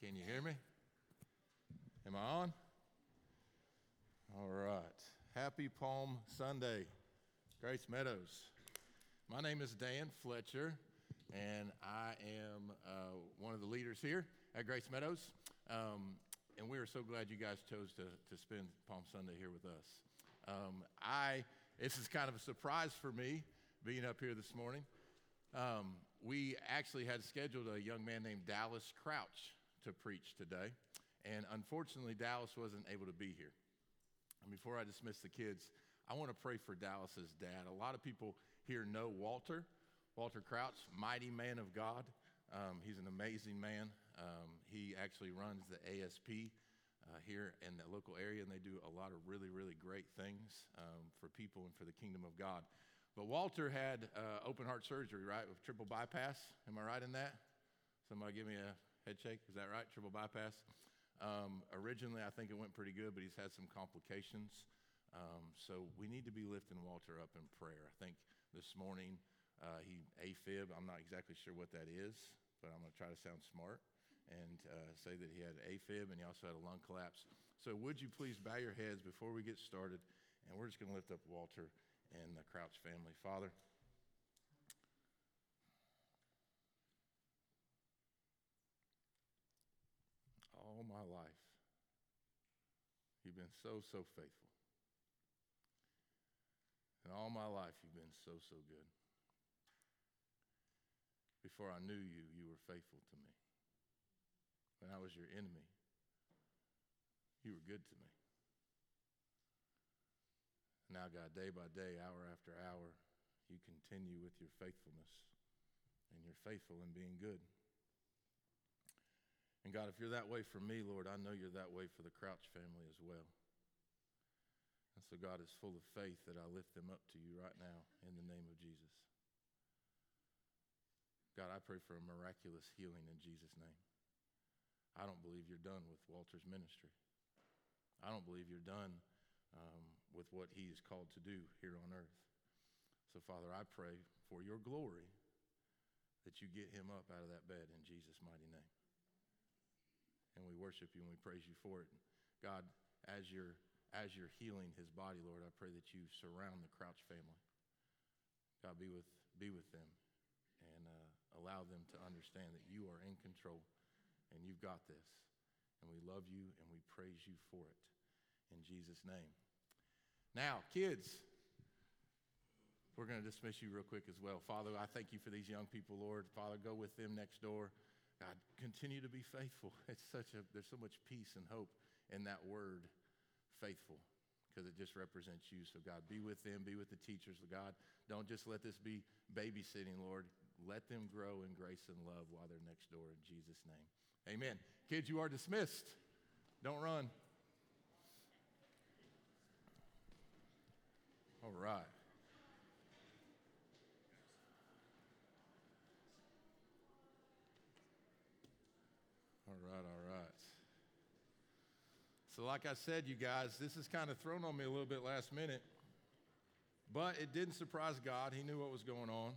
Can you hear me? Am I on? All right. Happy Palm Sunday, Grace Meadows. My name is Dan Fletcher, and I am uh, one of the leaders here at Grace Meadows. Um, and we are so glad you guys chose to, to spend Palm Sunday here with us. Um, I, this is kind of a surprise for me being up here this morning. Um, we actually had scheduled a young man named Dallas Crouch to preach today, and unfortunately, Dallas wasn't able to be here. And before I dismiss the kids, I want to pray for Dallas's dad. A lot of people here know Walter, Walter Crouch, mighty man of God. Um, he's an amazing man. Um, he actually runs the ASP uh, here in the local area, and they do a lot of really, really great things um, for people and for the kingdom of God. But Walter had uh, open heart surgery, right, with triple bypass. Am I right in that? Somebody give me a head shake. Is that right? Triple bypass. Um, originally, I think it went pretty good, but he's had some complications. Um, so we need to be lifting Walter up in prayer. I think this morning uh, he AFib. I'm not exactly sure what that is, but I'm going to try to sound smart and uh, say that he had AFib and he also had a lung collapse. So would you please bow your heads before we get started? And we're just going to lift up Walter and the Crouch family. Father, all my life, you've been so, so faithful. And all my life, you've been so, so good. Before I knew you, you were faithful to me. When I was your enemy, you were good to me. Now, God, day by day, hour after hour, you continue with your faithfulness, and you're faithful in being good. And God, if you're that way for me, Lord, I know you're that way for the Crouch family as well. And so, God is full of faith that I lift them up to you right now in the name of Jesus. God, I pray for a miraculous healing in Jesus' name. I don't believe you're done with Walter's ministry. I don't believe you're done um, with what he is called to do here on earth. So, Father, I pray for your glory that you get him up out of that bed in Jesus' mighty name. And we worship you and we praise you for it. God, as you're, as you're healing his body, Lord, I pray that you surround the Crouch family. God, be with, be with them and uh, allow them to understand that you are in control and you've got this. And we love you and we praise you for it in Jesus' name. Now, kids, we're going to dismiss you real quick as well. Father, I thank you for these young people, Lord. Father, go with them next door. God, continue to be faithful. It's such a there's so much peace and hope in that word, faithful, because it just represents you. So God, be with them, be with the teachers. God, don't just let this be babysitting, Lord. Let them grow in grace and love while they're next door in Jesus' name. Amen. Kids, you are dismissed. Don't run. All right. All right, all right. So, like I said, you guys, this is kind of thrown on me a little bit last minute, but it didn't surprise God. He knew what was going on.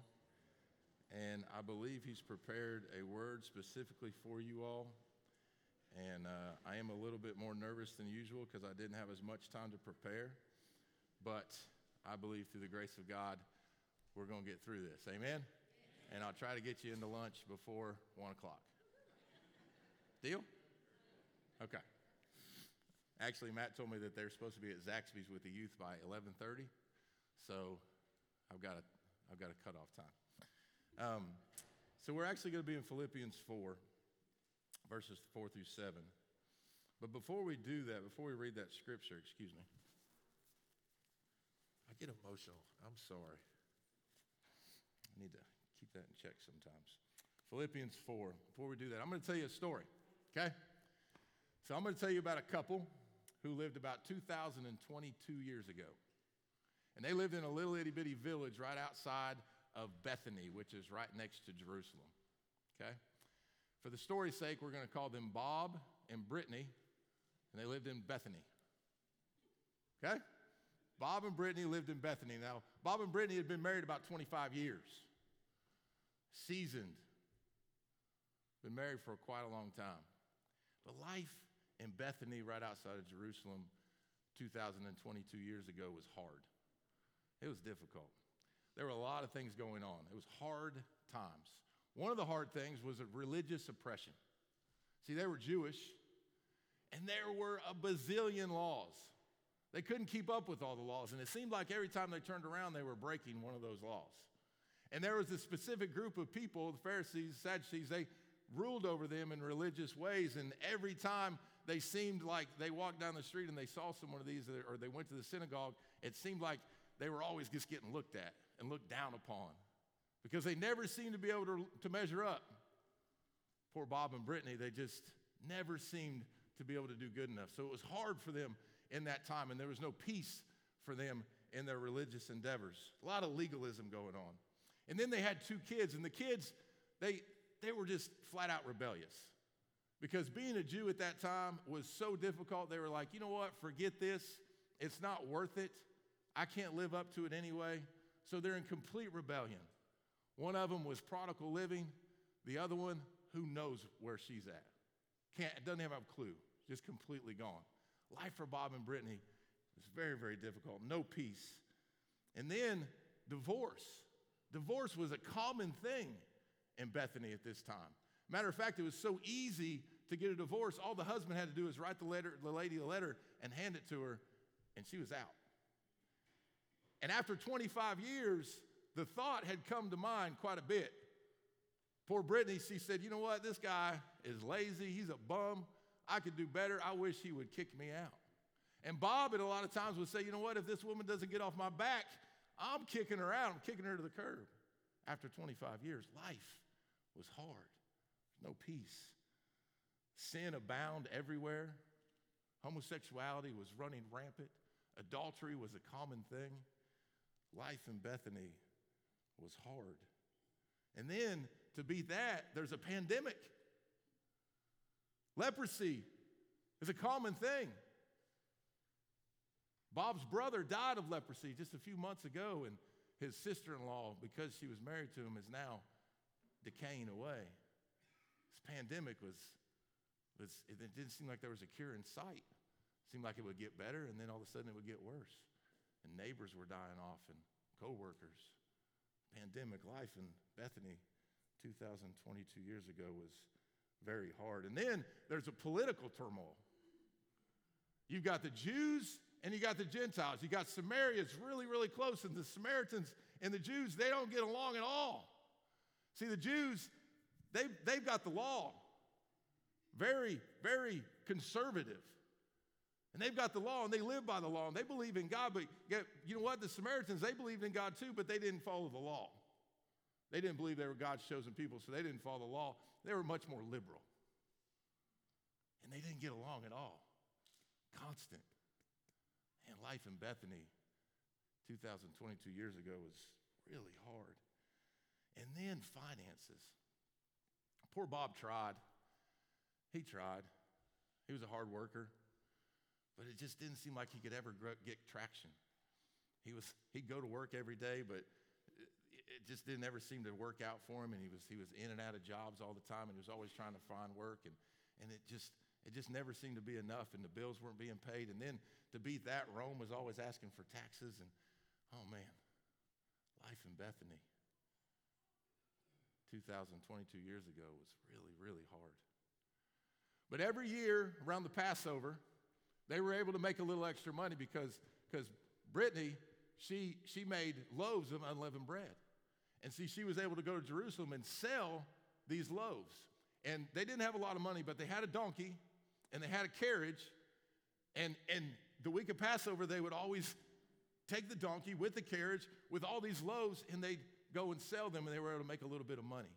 And I believe He's prepared a word specifically for you all. And uh, I am a little bit more nervous than usual because I didn't have as much time to prepare. But I believe through the grace of God, we're going to get through this. Amen? And I'll try to get you into lunch before 1 o'clock. Deal? Okay. Actually, Matt told me that they're supposed to be at Zaxby's with the youth by 11:30, so I've got a I've got a cutoff time. Um, so we're actually going to be in Philippians 4, verses 4 through 7. But before we do that, before we read that scripture, excuse me, I get emotional. I'm sorry. I need to keep that in check sometimes. Philippians 4. Before we do that, I'm going to tell you a story, okay? So I'm going to tell you about a couple who lived about 2,022 years ago. And they lived in a little itty bitty village right outside of Bethany, which is right next to Jerusalem, okay? For the story's sake, we're going to call them Bob and Brittany, and they lived in Bethany, okay? Bob and Brittany lived in Bethany. Now, Bob and Brittany had been married about 25 years, seasoned, been married for quite a long time. The life in Bethany, right outside of Jerusalem, 2022 years ago, was hard. It was difficult. There were a lot of things going on. It was hard times. One of the hard things was religious oppression. See, they were Jewish, and there were a bazillion laws. They couldn't keep up with all the laws, and it seemed like every time they turned around, they were breaking one of those laws. And there was a specific group of people, the Pharisees, Sadducees, they ruled over them in religious ways, and every time they seemed like they walked down the street and they saw someone of these, or they went to the synagogue, it seemed like they were always just getting looked at and looked down upon because they never seemed to be able to, to measure up. Poor Bob and Brittany, they just never seemed to be able to do good enough. So it was hard for them in that time, and there was no peace for them in their religious endeavors. A lot of legalism going on. And then they had two kids, and the kids, they, they were just flat out rebellious. Because being a Jew at that time was so difficult, they were like, you know what, forget this. It's not worth it. I can't live up to it anyway. So they're in complete rebellion. One of them was prodigal living, the other one, who knows where she's at? Can't, doesn't have a clue, just completely gone. Life for Bob and Brittany was very, very difficult. No peace. And then divorce. Divorce was a common thing in Bethany at this time. Matter of fact, it was so easy to get a divorce. All the husband had to do is write the letter, the lady a letter, and hand it to her, and she was out. And after 25 years, the thought had come to mind quite a bit. Poor Brittany, she said, You know what? This guy is lazy. He's a bum. I could do better. I wish he would kick me out. And Bob, at a lot of times, would say, You know what? If this woman doesn't get off my back, I'm kicking her out. I'm kicking her to the curb. After 25 years, life was hard. No peace. Sin abound everywhere. Homosexuality was running rampant. Adultery was a common thing. Life in Bethany was hard. And then to beat that, there's a pandemic. Leprosy is a common thing. Bob's brother died of leprosy just a few months ago, and his sister in law, because she was married to him, is now decaying away. This pandemic was, it didn't seem like there was a cure in sight. It seemed like it would get better, and then all of a sudden it would get worse. And neighbors were dying off, and coworkers. Pandemic life in Bethany 2022 years ago was very hard. And then there's a political turmoil. You've got the Jews and you got the Gentiles. You got Samaria, it's really, really close, and the Samaritans and the Jews, they don't get along at all. See, the Jews, they, they've got the law, very, very conservative. And they've got the law and they live by the law and they believe in God, but yet, you know what? The Samaritans, they believed in God too, but they didn't follow the law. They didn't believe they were God's chosen people, so they didn't follow the law. They were much more liberal. And they didn't get along at all. Constant. And life in Bethany 2022 years ago was really hard. And then finances. Poor Bob tried. He tried. He was a hard worker, but it just didn't seem like he could ever get traction. He was, he'd go to work every day, but it just didn't ever seem to work out for him. And he was, he was in and out of jobs all the time, and he was always trying to find work. And, and it just, it just never seemed to be enough, and the bills weren't being paid. And then to beat that, Rome was always asking for taxes. And oh man, life in Bethany 2022 years ago was really, really hard. But every year around the Passover, they were able to make a little extra money because because Brittany, she, she made loaves of unleavened bread. And see, she was able to go to Jerusalem and sell these loaves. And they didn't have a lot of money, but they had a donkey and they had a carriage. And, and the week of Passover, they would always take the donkey with the carriage with all these loaves and they'd go and sell them and they were able to make a little bit of money.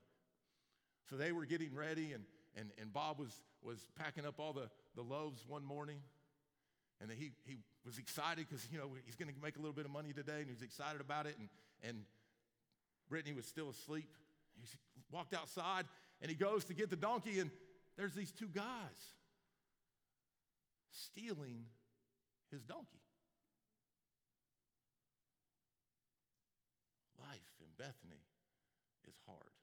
So they were getting ready and, and, and Bob was, was packing up all the, the loaves one morning. And he, he was excited because, you know, he's going to make a little bit of money today and he was excited about it. And, and Brittany was still asleep. He walked outside and he goes to get the donkey and there's these two guys stealing his donkey. Life in Bethany is hard.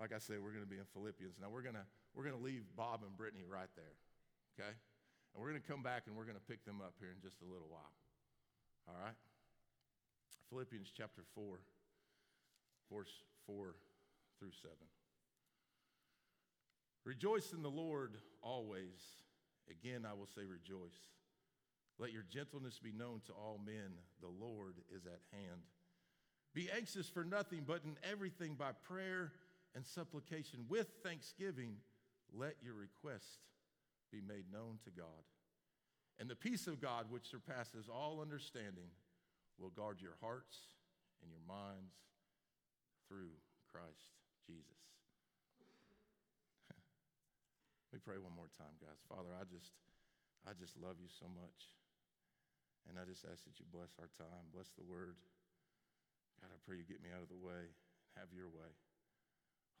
Like I said, we're going to be in Philippians. Now we're going to we're going to leave Bob and Brittany right there, okay? And we're going to come back and we're going to pick them up here in just a little while. All right? Philippians chapter 4, verse 4 through 7. Rejoice in the Lord always. Again, I will say rejoice. Let your gentleness be known to all men. The Lord is at hand. Be anxious for nothing, but in everything by prayer and supplication with thanksgiving, let your request be made known to God. And the peace of God, which surpasses all understanding, will guard your hearts and your minds through Christ Jesus. Let me pray one more time, guys. Father, I just I just love you so much. And I just ask that you bless our time, bless the word. God, I pray you get me out of the way. Have your way.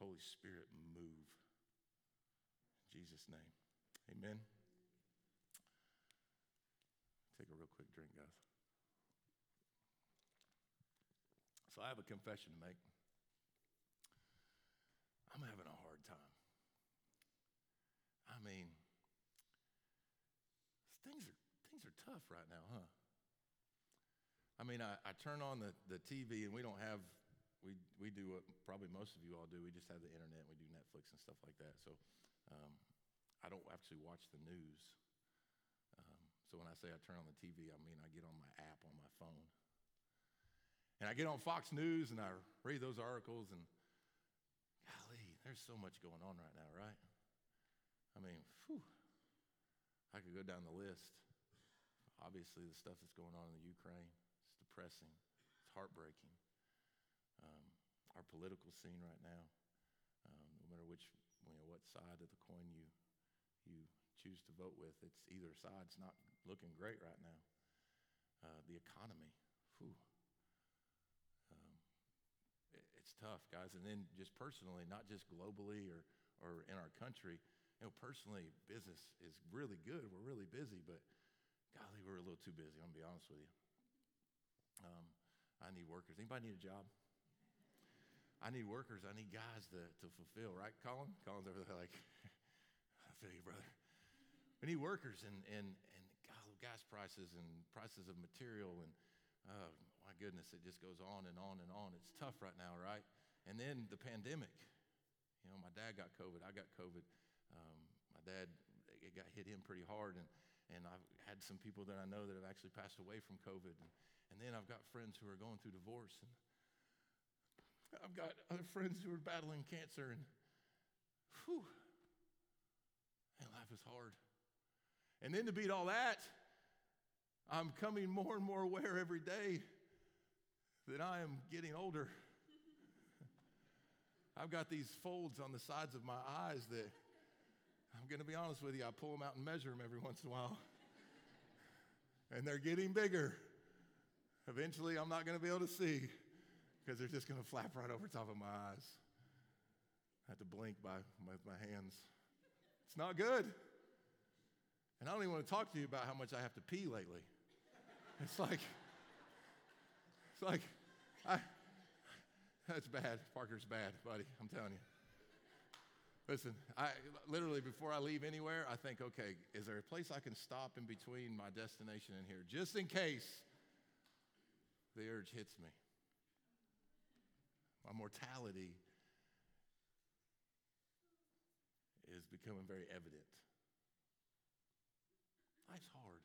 Holy Spirit, move. In Jesus' name. Amen. Take a real quick drink, guys. So I have a confession to make. I'm having a hard time. I mean, things are things are tough right now, huh? I mean, I, I turn on the, the TV and we don't have, we, we do what probably most of you all do. We just have the internet, we do Netflix and stuff like that. So um, I don't actually watch the news. Um, so when I say I turn on the TV, I mean I get on my app on my phone. And I get on Fox News and I read those articles and golly, there's so much going on right now, right? I mean, whew, I could go down the list. Obviously, the stuff that's going on in the Ukraine, it's depressing, it's heartbreaking. Um, our political scene right now, um, no matter which, you know, what side of the coin you, you choose to vote with, it's either side's not looking great right now. Uh, the economy, whew. Um, it, it's tough, guys. And then just personally, not just globally or, or in our country, you know, personally, business is really good. We're really busy, but golly, we're a little too busy. I'm gonna be honest with you. Um, I need workers. Anybody need a job? I need workers. I need guys to, to fulfill, right, Colin? Colin's over there like, I feel you, brother. We need workers and, and, and gas prices and prices of material and uh, my goodness, it just goes on and on and on. It's tough right now, right? And then the pandemic. You know, my dad got COVID. I got COVID. Um, my dad, it got hit him pretty hard, and and I've had some people that I know that have actually passed away from COVID. And, and then I've got friends who are going through divorce. And I've got other friends who are battling cancer. And whew, and life is hard. And then to beat all that, I'm coming more and more aware every day that I am getting older. I've got these folds on the sides of my eyes that I'm going to be honest with you, I pull them out and measure them every once in a while. and they're getting bigger. Eventually, I'm not going to be able to see because they're just going to flap right over top of my eyes. I have to blink by, my hands. It's not good. And I don't even want to talk to you about how much I have to pee lately. It's like, it's like, I, that's bad. Parker's bad, buddy. I'm telling you. Listen, I literally before I leave anywhere, I think, okay, is there a place I can stop in between my destination and here, just in case the urge hits me? My mortality is becoming very evident. Life's hard.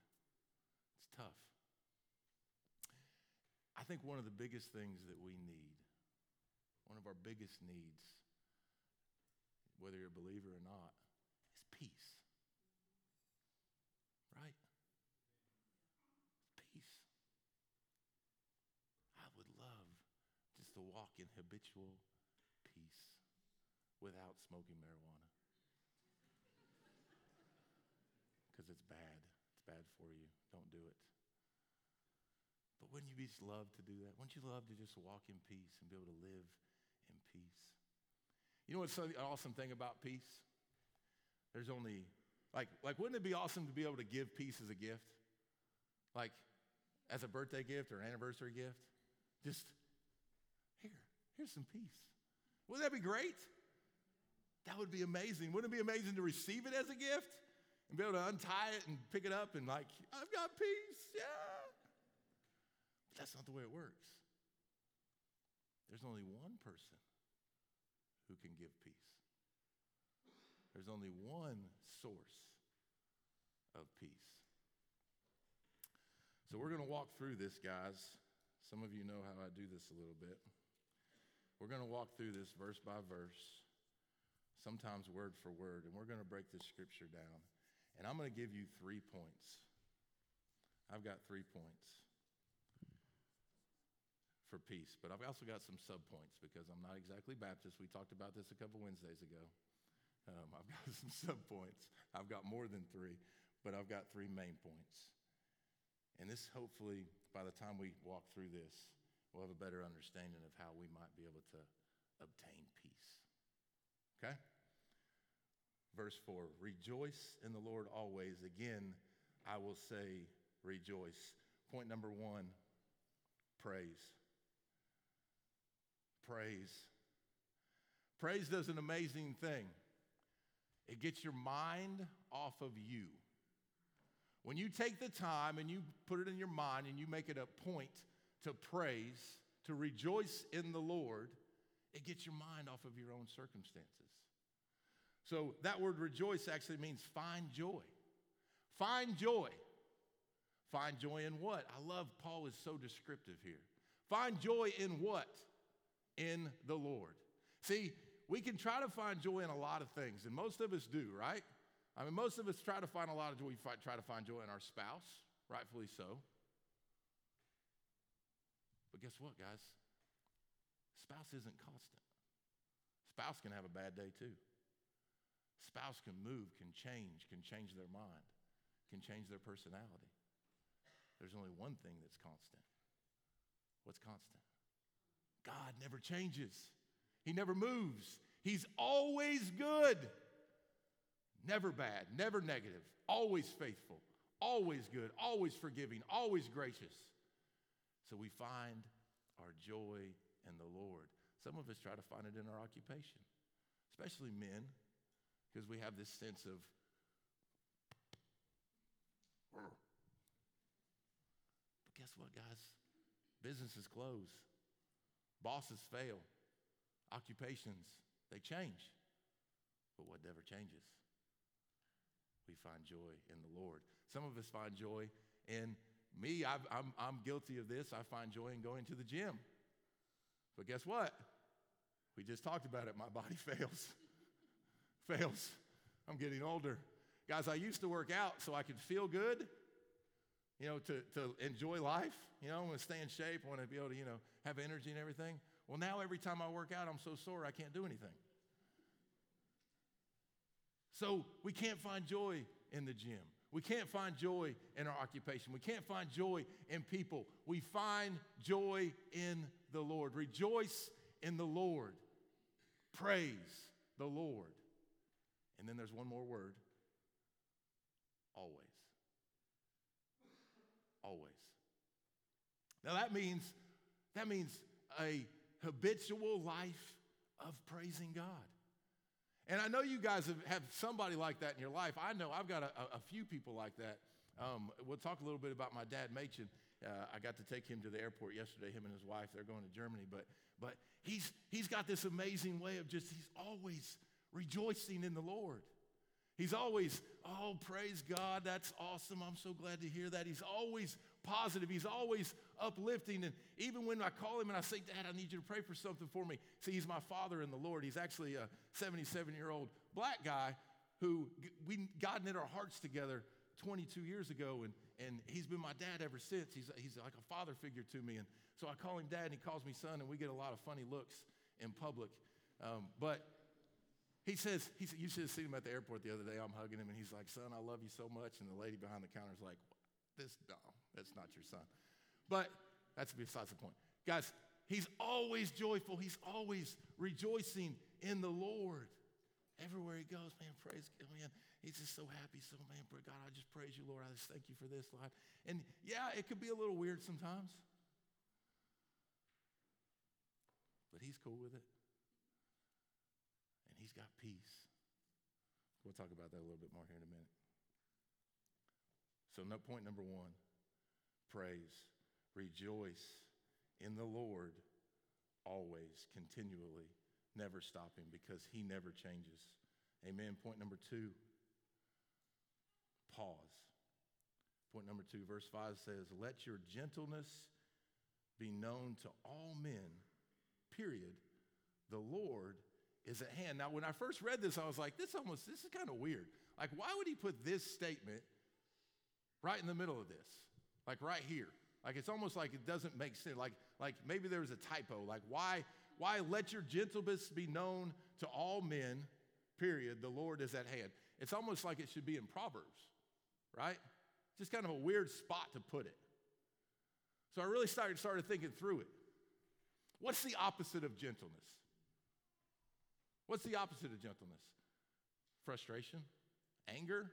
It's tough. I think one of the biggest things that we need, one of our biggest needs whether you're a believer or not, is peace. Right? Peace. I would love just to walk in habitual peace without smoking marijuana. Because it's bad. It's bad for you. Don't do it. But wouldn't you just love to do that? Wouldn't you love to just walk in peace and be able to live in peace? You know what's the awesome thing about peace? There's only, like, like, wouldn't it be awesome to be able to give peace as a gift? Like, as a birthday gift or an anniversary gift? Just, here's some peace. Wouldn't that be great? That would be amazing. Wouldn't it be amazing to receive it as a gift and be able to untie it and pick it up and, like, I've got peace, yeah. But that's not the way it works. There's only one person who can give peace, there's only one source of peace. So we're going to walk through this, guys. Some of you know how I do this a little bit. We're going to walk through this verse by verse sometimes word for word, and we're going to break this scripture down. And I'm going to give you three points. I've got three points for peace, but I've also got some subpoints because I'm not exactly Baptist. We talked about this a couple Wednesdays ago. Um, I've got some subpoints. I've got more than three, but I've got three main points. And this, hopefully, by the time we walk through this, we'll have a better understanding of how we might be able to obtain peace. Okay? Verse 4 Rejoice in the Lord always. Again, I will say rejoice. Point number one praise. Praise. Praise does an amazing thing. It gets your mind off of you. When you take the time and you put it in your mind and you make it a point to praise, to rejoice in the Lord, it gets your mind off of your own circumstances. So that word rejoice actually means find joy. Find joy. Find joy in what? I love Paul is so descriptive here. Find joy in what? In the Lord. See, we can try to find joy in a lot of things, and most of us do, right? I mean, most of us try to find a lot of joy. We try to find joy in our spouse, rightfully so. But guess what, guys? Spouse isn't constant. Spouse can have a bad day too. Spouse can move, can change, can change their mind, can change their personality. There's only one thing that's constant. What's constant? God never changes. He never moves. He's always good. Never bad, never negative, always faithful, always good, always forgiving, always gracious. So we find our joy in the Lord. Some of us try to find it in our occupation, especially men because we have this sense of, but guess what, guys? Businesses close, bosses fail, occupations, they change. But what never changes? We find joy in the Lord. Some of us find joy in me. i am I'm, I'm guilty of this. I find joy in going to the gym. But guess what? We just talked about it. My body fails fails. I'm getting older. Guys, I used to work out so I could feel good, you know, to, to enjoy life. You know, I want to stay in shape. I want to be able to, you know, have energy and everything. Well, now every time I work out, I'm so sore I can't do anything. So we can't find joy in the gym. We can't find joy in our occupation. We can't find joy in people. We find joy in the Lord. Rejoice in the Lord. Praise the Lord. And then there's one more word always. Always. Now that means that means a habitual life of praising God. And I know you guys have, have somebody like that in your life. I know I've got a, a few people like that. Um, we'll talk a little bit about my dad, Machen. Uh, I got to take him to the airport yesterday, him and his wife. They're going to Germany. But, but he's, he's got this amazing way of just, he's always rejoicing in the Lord. He's always, oh, praise God, that's awesome. I'm so glad to hear that. He's always positive. He's always uplifting. And even when I call him and I say, Dad, I need you to pray for something for me. See, he's my father in the Lord. He's actually a 77 year old black guy who we, God knit our hearts together 22 years ago. And, and he's been my dad ever since. He's, he's like a father figure to me. And so I call him dad and he calls me son, and we get a lot of funny looks in public. Um, but he says, he said, you should have seen him at the airport the other day. I'm hugging him, and he's like, son, I love you so much. And the lady behind the counter is like, this, no, that's not your son. But that's besides the point. Guys, he's always joyful. He's always rejoicing in the Lord. Everywhere he goes, man, praise God, man. He's just so happy. So, man, God, I just praise you, Lord. I just thank you for this life. And yeah, it could be a little weird sometimes. But he's cool with it And he's got peace. We'll talk about that a little bit more here in a minute. So, no, point number one praise, rejoice in the Lord always, continually, never stopping because he never changes. Amen. Point number two pause. Point number two, verse 5 says, Let your gentleness be known to all men, period. The Lord is at hand. Now, when I first read this, I was like, this almost, this is kind of weird. Like, why would he put this statement right in the middle of this? Like right here. Like it's almost like it doesn't make sense. Like, like maybe there was a typo. Like, why, why let your gentleness be known to all men, period. The Lord is at hand. It's almost like it should be in Proverbs, right? Just kind of a weird spot to put it. So I really started, started thinking through it. What's the opposite of gentleness? What's the opposite of gentleness? Frustration? Anger?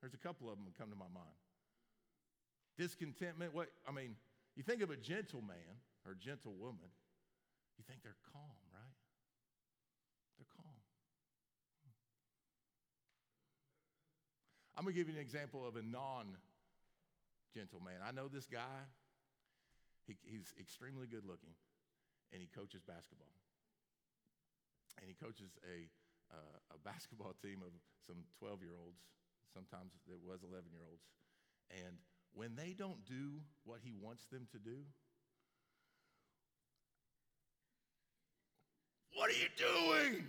There's a couple of them that come to my mind. Discontentment? What I mean, you think of a gentleman or gentle woman, you think they're calm, right? They're calm. I'm gonna give you an example of a non gentleman. I know this guy, he, he's extremely good looking, and he coaches basketball. And he coaches a, uh, a basketball team of some 12 year olds, sometimes it was 11 year olds. And when they don't do what he wants them to do, what are you doing?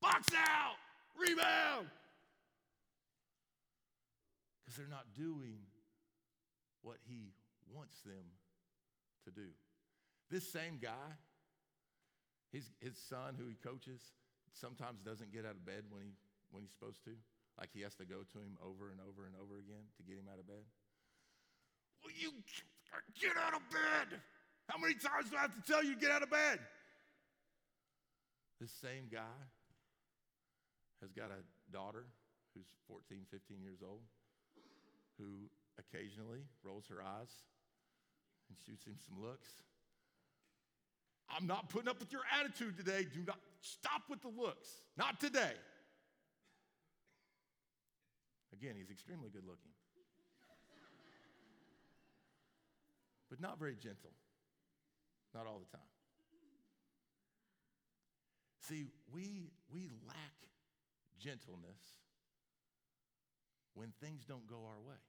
Box out, rebound. Because they're not doing what he wants them to do. This same guy, his, his son who he coaches, sometimes doesn't get out of bed when, he, when he's supposed to. Like he has to go to him over and over and over again to get him out of bed. Will you get out of bed? How many times do I have to tell you to get out of bed? This same guy has got a daughter who's 14, 15 years old who occasionally rolls her eyes and shoots him some looks. I'm not putting up with your attitude today. Do not stop with the looks. Not today. Again, he's extremely good looking, but not very gentle. Not all the time. See, we, we lack gentleness when things don't go our way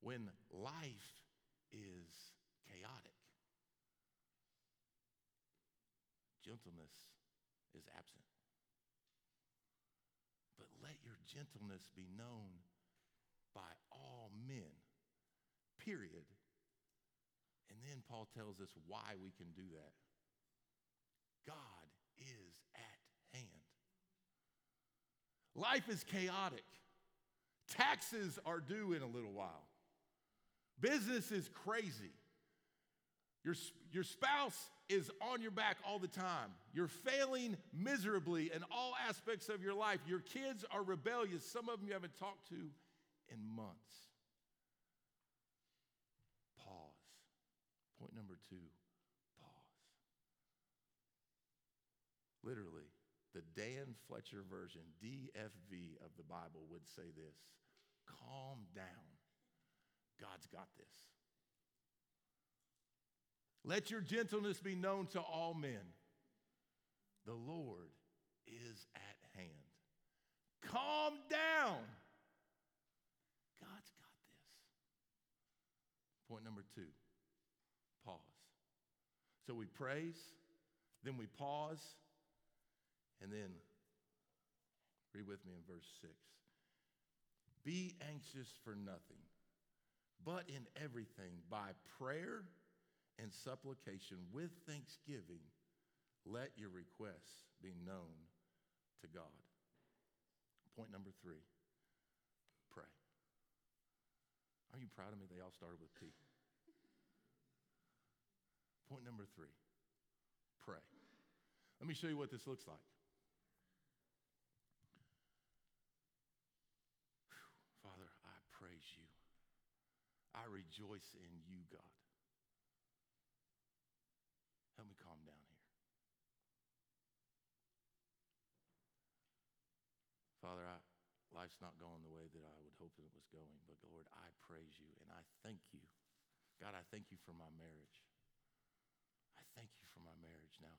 when life is chaotic. Gentleness is absent. Let your gentleness be known by all men, period. And then Paul tells us why we can do that. God is at hand. Life is chaotic. Taxes are due in a little while. Business is crazy. Your, your spouse is on your back all the time. You're failing miserably in all aspects of your life. Your kids are rebellious. Some of them you haven't talked to in months. Pause. Point number two pause. Literally, the Dan Fletcher version, DFV of the Bible, would say this calm down God's got this. Let your gentleness be known to all men. The Lord is at hand. Calm down. God's got this. Point number two pause. So we praise, then we pause, and then read with me in verse 6. Be anxious for nothing but in everything, by prayer and supplication with thanksgiving, let your requests be known to God. Point number three pray. Are you proud of me? They all started with P. Point number three pray. Let me show you what this looks like. Father, I praise you. I rejoice in you, God. Help me calm down here. Life's not going the way that I would hope it was going. But Lord, I praise you and I thank you. God, I thank you for my marriage. I thank you for my marriage. Now,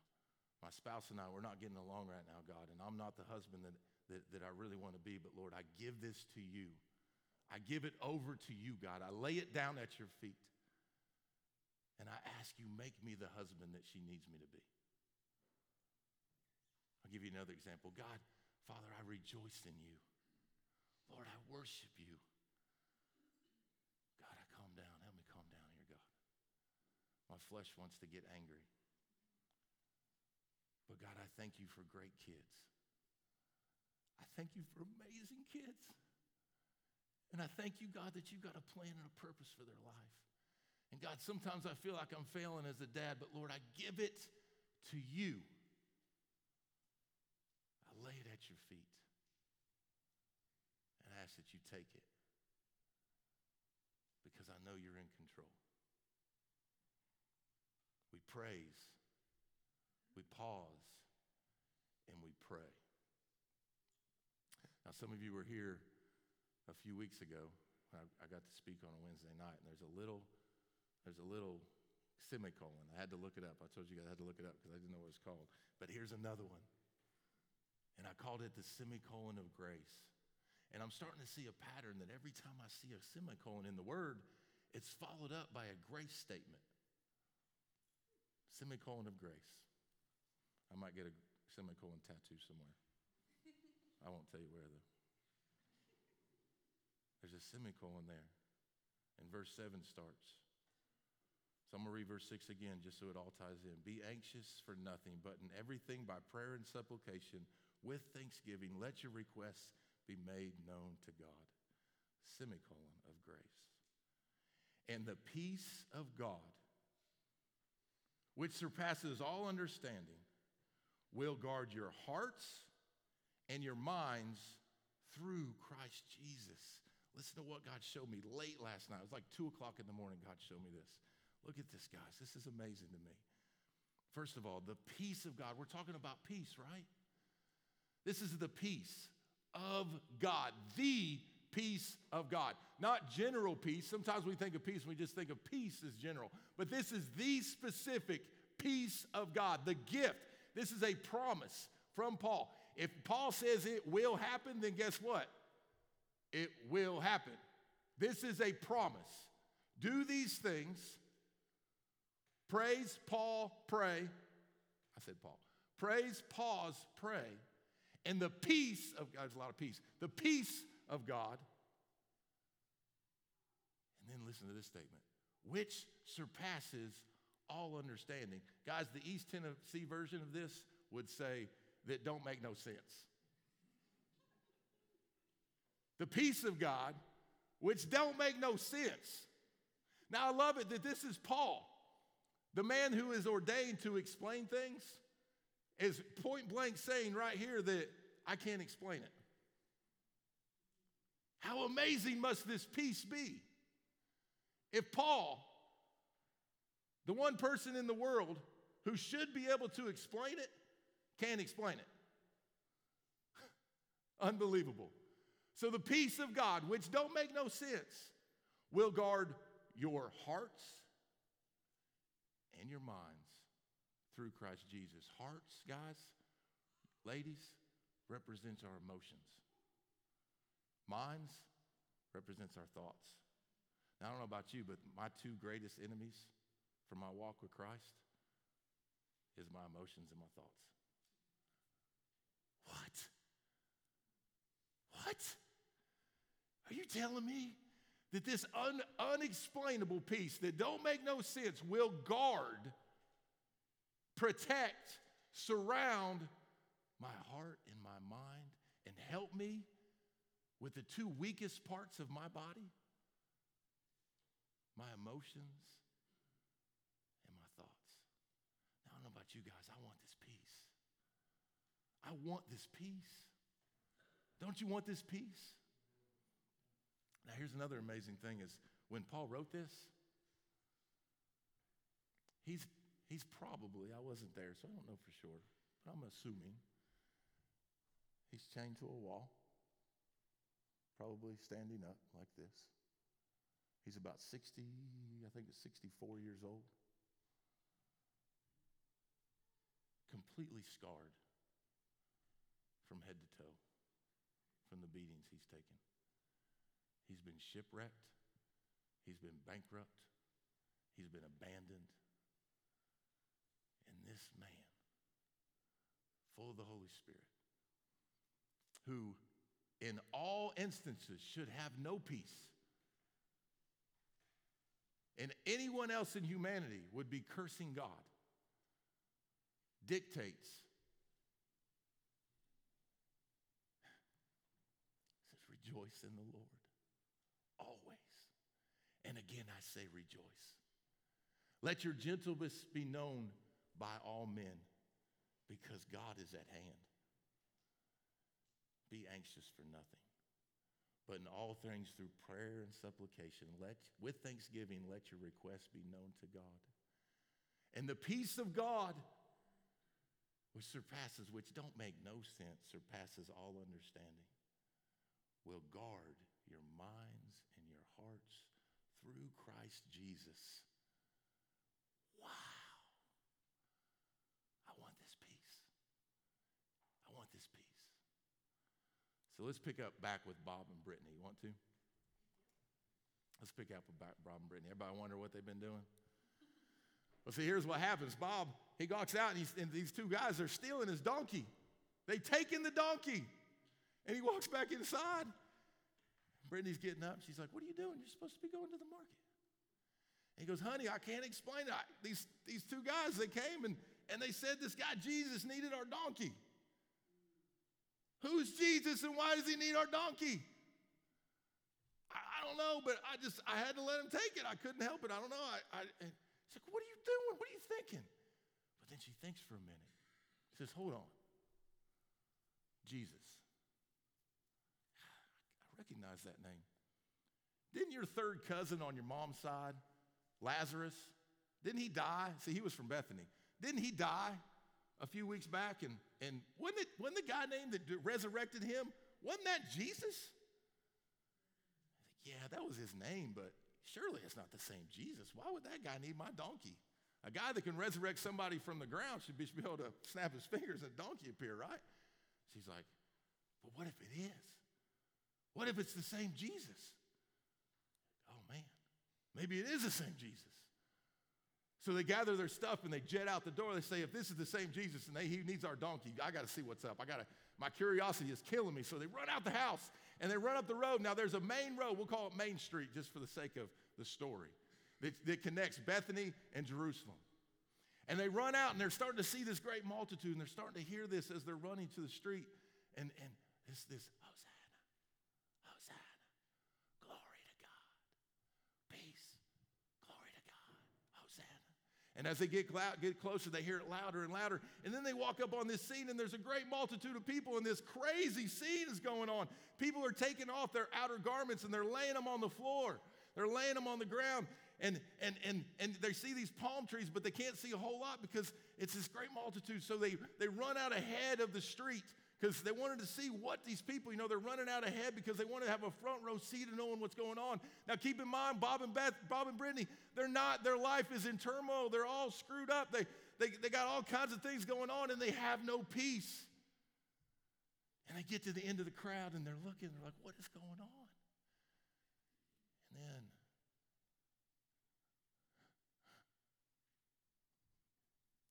my spouse and I, we're not getting along right now, God, and I'm not the husband that, that, that I really want to be, but Lord, I give this to you. I give it over to you, God. I lay it down at your feet. And I ask you, make me the husband that she needs me to be. I'll give you another example. God, Father, I rejoice in you. Lord, I worship you. God, I calm down. Help me calm down here, God. My flesh wants to get angry. But God, I thank you for great kids. I thank you for amazing kids. And I thank you, God, that you've got a plan and a purpose for their life. And God, sometimes I feel like I'm failing as a dad, but Lord, I give it to you at your feet and ask that you take it because I know you're in control. We praise, we pause, and we pray. Now, some of you were here a few weeks ago. I, I got to speak on a Wednesday night, and there's a little, there's a little semicolon. I had to look it up. I told you guys I had to look it up because I didn't know what it was called. But here's another one. And I called it the semicolon of grace. And I'm starting to see a pattern that every time I see a semicolon in the word, it's followed up by a grace statement. Semicolon of grace. I might get a semicolon tattoo somewhere. I won't tell you where, though. There's a semicolon there. And verse 7 starts. So I'm going to read verse 6 again just so it all ties in. Be anxious for nothing, but in everything by prayer and supplication with thanksgiving, let your requests be made known to God. Semicolon of grace. And the peace of God, which surpasses all understanding, will guard your hearts and your minds through Christ Jesus. Listen to what God showed me late last night. It was like 2 o'clock in the morning. God showed me this. Look at this, guys. This is amazing to me. First of all, the peace of God. We're talking about peace, right? This is the peace of God, the peace of God. Not general peace. Sometimes we think of peace and we just think of peace as general. But this is the specific peace of God, the gift. This is a promise from Paul. If Paul says it will happen, then guess what? It will happen. This is a promise. Do these things. Praise, Paul, pray. I said Paul. Praise, pause, pray and the peace of God, there's a lot of peace, the peace of God. And then listen to this statement, which surpasses all understanding. Guys, the East Tennessee version of this would say that don't make no sense. The peace of God, which don't make no sense. Now, I love it that this is Paul, the man who is ordained to explain things is point blank saying right here that I can't explain it. How amazing must this peace be? If Paul, the one person in the world who should be able to explain it, can't explain it. Unbelievable. So the peace of God, which don't make no sense, will guard your hearts and your minds through Christ Jesus. Hearts, guys, ladies, represents our emotions. Minds represents our thoughts. Now, I don't know about you, but my two greatest enemies for my walk with Christ is my emotions and my thoughts. What? What? Are you telling me that this un- unexplainable peace that don't make no sense will guard protect, surround my heart and my mind and help me with the two weakest parts of my body my emotions and my thoughts. Now, I don't know about you guys, I want this peace. I want this peace. Don't you want this peace? Now, here's another amazing thing is when Paul wrote this, he's He's probably, I wasn't there, so I don't know for sure, but I'm assuming he's chained to a wall. probably standing up like this. He's about 60, I think it's 64 years old. Completely scarred from head to toe from the beatings he's taken. He's been shipwrecked. He's been bankrupt. He's been abandoned. This man, full of the Holy Spirit, who in all instances should have no peace, and anyone else in humanity would be cursing God, dictates. Says, rejoice in the Lord always. And again, I say rejoice. Let your gentleness be known by all men because God is at hand. Be anxious for nothing, but in all things through prayer and supplication, let, with thanksgiving, let your requests be known to God. And the peace of God, which surpasses, which don't make no sense, surpasses all understanding, will guard your minds and your hearts through Christ Jesus. Wow. I want this peace. I want this peace. So let's pick up back with Bob and Brittany. You want to? Let's pick up with Bob and Brittany. Everybody wonder what they've been doing? Well, see, here's what happens. Bob, he walks out, and, and these two guys are stealing his donkey. They taken the donkey. And he walks back inside. Brittany's getting up. She's like, What are you doing? You're supposed to be going to the market. And he goes, Honey, I can't explain it. I, these, these two guys, they came and, and they said this guy Jesus needed our donkey. Who's Jesus and why does he need our donkey? I, I, don't know, but I just, I had to let him take it. I couldn't help it. I don't know. I, I, and she's like, What are you doing? What are you thinking? But then she thinks for a minute. She says, Hold on. Jesus. I recognize that name. Didn't your third cousin on your mom's side, Lazarus, didn't he die? See, he was from Bethany. Didn't he die a few weeks back? And, and wasn't, it, wasn't the guy named that resurrected him, wasn't that Jesus? Yeah, that was his name, but surely it's not the same Jesus. Why would that guy need my donkey? A guy that can resurrect somebody from the ground should be, should be able to snap his fingers and a donkey appear, right? She's like, but what if it is? What if it's the same Jesus? Oh man, maybe it is the same Jesus. So they gather their stuff and they jet out the door. They say, if this is the same Jesus and they, he needs our donkey, I got to see what's up. I got to, my curiosity is killing me. So they run out the house and they run up the road. Now there's a main road. We'll call it Main Street just for the sake of the story that, that connects Bethany and Jerusalem. And they run out and they're starting to see this great multitude and they're starting to hear this as they're running to the street. And, and this, this, And as they get, get closer, they hear it louder and louder. And then they walk up on this scene, and there's a great multitude of people, and this crazy scene is going on. People are taking off their outer garments and they're laying them on the floor, they're laying them on the ground. And, and, and, and they see these palm trees, but they can't see a whole lot because it's this great multitude. So they, they run out ahead of the street because they wanted to see what these people, you know, they're running out ahead because they want to have a front row seat of knowing what's going on. Now, keep in mind, Bob and Beth, Bob and Brittany, they're not, their life is in turmoil. They're all screwed up. They, they, they got all kinds of things going on and they have no peace. And they get to the end of the crowd and they're looking, they're like, what is going on? And then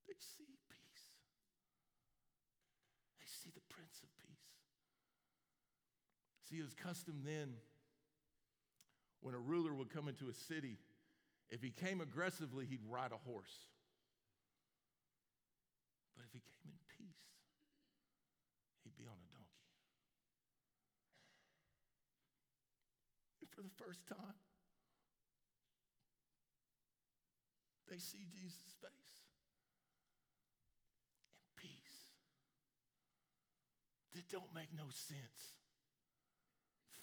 they see See, it was custom then when a ruler would come into a city, if he came aggressively, he'd ride a horse. But if he came in peace, he'd be on a donkey. And for the first time, they see Jesus' face and peace that don't make no sense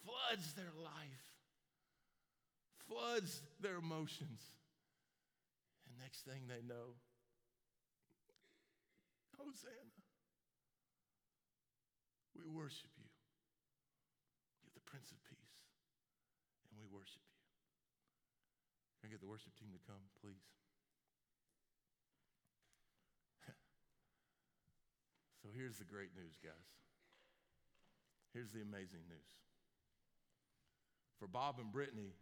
floods their life, floods their emotions. And next thing they know, Hosanna. We worship you. You're the Prince of Peace. And we worship you. Can I get the worship team to come, please? so here's the great news, guys. Here's the amazing news. For Bob and Brittany,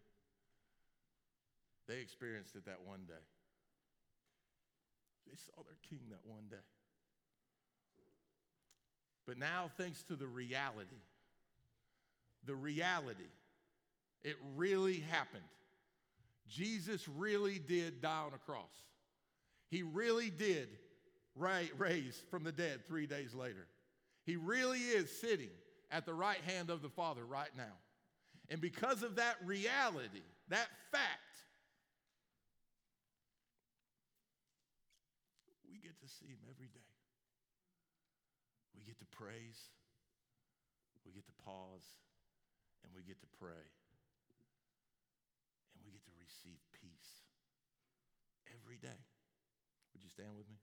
they experienced it that one day. They saw their king that one day. But now, thanks to the reality, the reality, it really happened. Jesus really did die on a cross. He really did raise from the dead three days later. He really is sitting at the right hand of the Father right now. And because of that reality, that fact, we get to see him every day. We get to praise, we get to pause, and we get to pray. And we get to receive peace every day. Would you stand with me?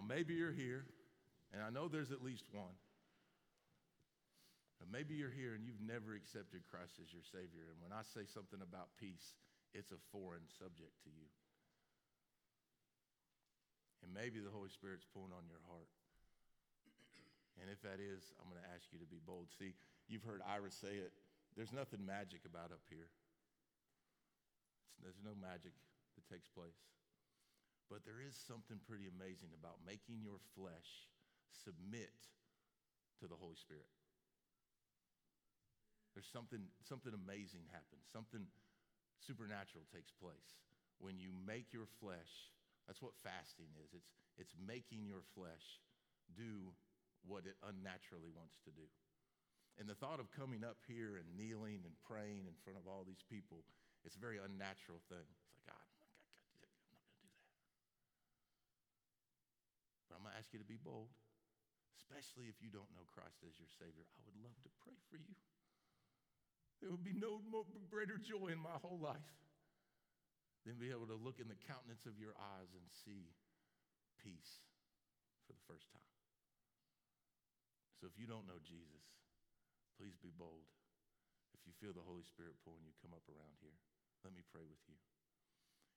Now, maybe you're here, and I know there's at least one. But maybe you're here and you've never accepted Christ as your Savior. And when I say something about peace, it's a foreign subject to you. And maybe the Holy Spirit's pulling on your heart. And if that is, I'm going to ask you to be bold. See, you've heard Ira say it. There's nothing magic about up here. It's, there's no magic that takes place. But there is something pretty amazing about making your flesh submit to the Holy Spirit. There's something, something amazing happens. Something supernatural takes place when you make your flesh that's what fasting is. It's, it's making your flesh do what it unnaturally wants to do. And the thought of coming up here and kneeling and praying in front of all these people, it's a very unnatural thing. It's like, God, I'm not going to do that. But I'm going to ask you to be bold, especially if you don't know Christ as your Savior. I would love to pray for you. There would be no greater joy in my whole life than be able to look in the countenance of your eyes and see peace for the first time. So if you don't know Jesus, please be bold. If you feel the Holy Spirit pulling you, come up around here. Let me pray with you.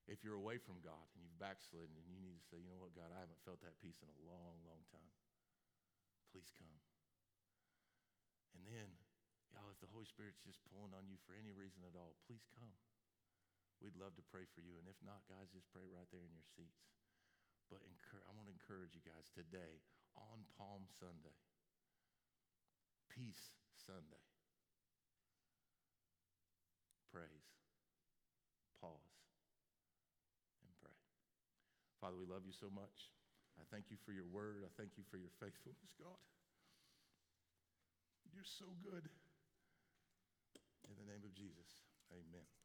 If you're away from God and you've backslidden and you need to say, you know what, God, I haven't felt that peace in a long, long time, please come. And then, y'all, if the Holy Spirit's just pulling on you for any reason at all, please come. We'd love to pray for you. And if not, guys, just pray right there in your seats. But I want to encourage you guys today on Palm Sunday, Peace Sunday. Praise, pause, and pray. Father, we love you so much. I thank you for your word. I thank you for your faithfulness, God. You're so good. In the name of Jesus, amen.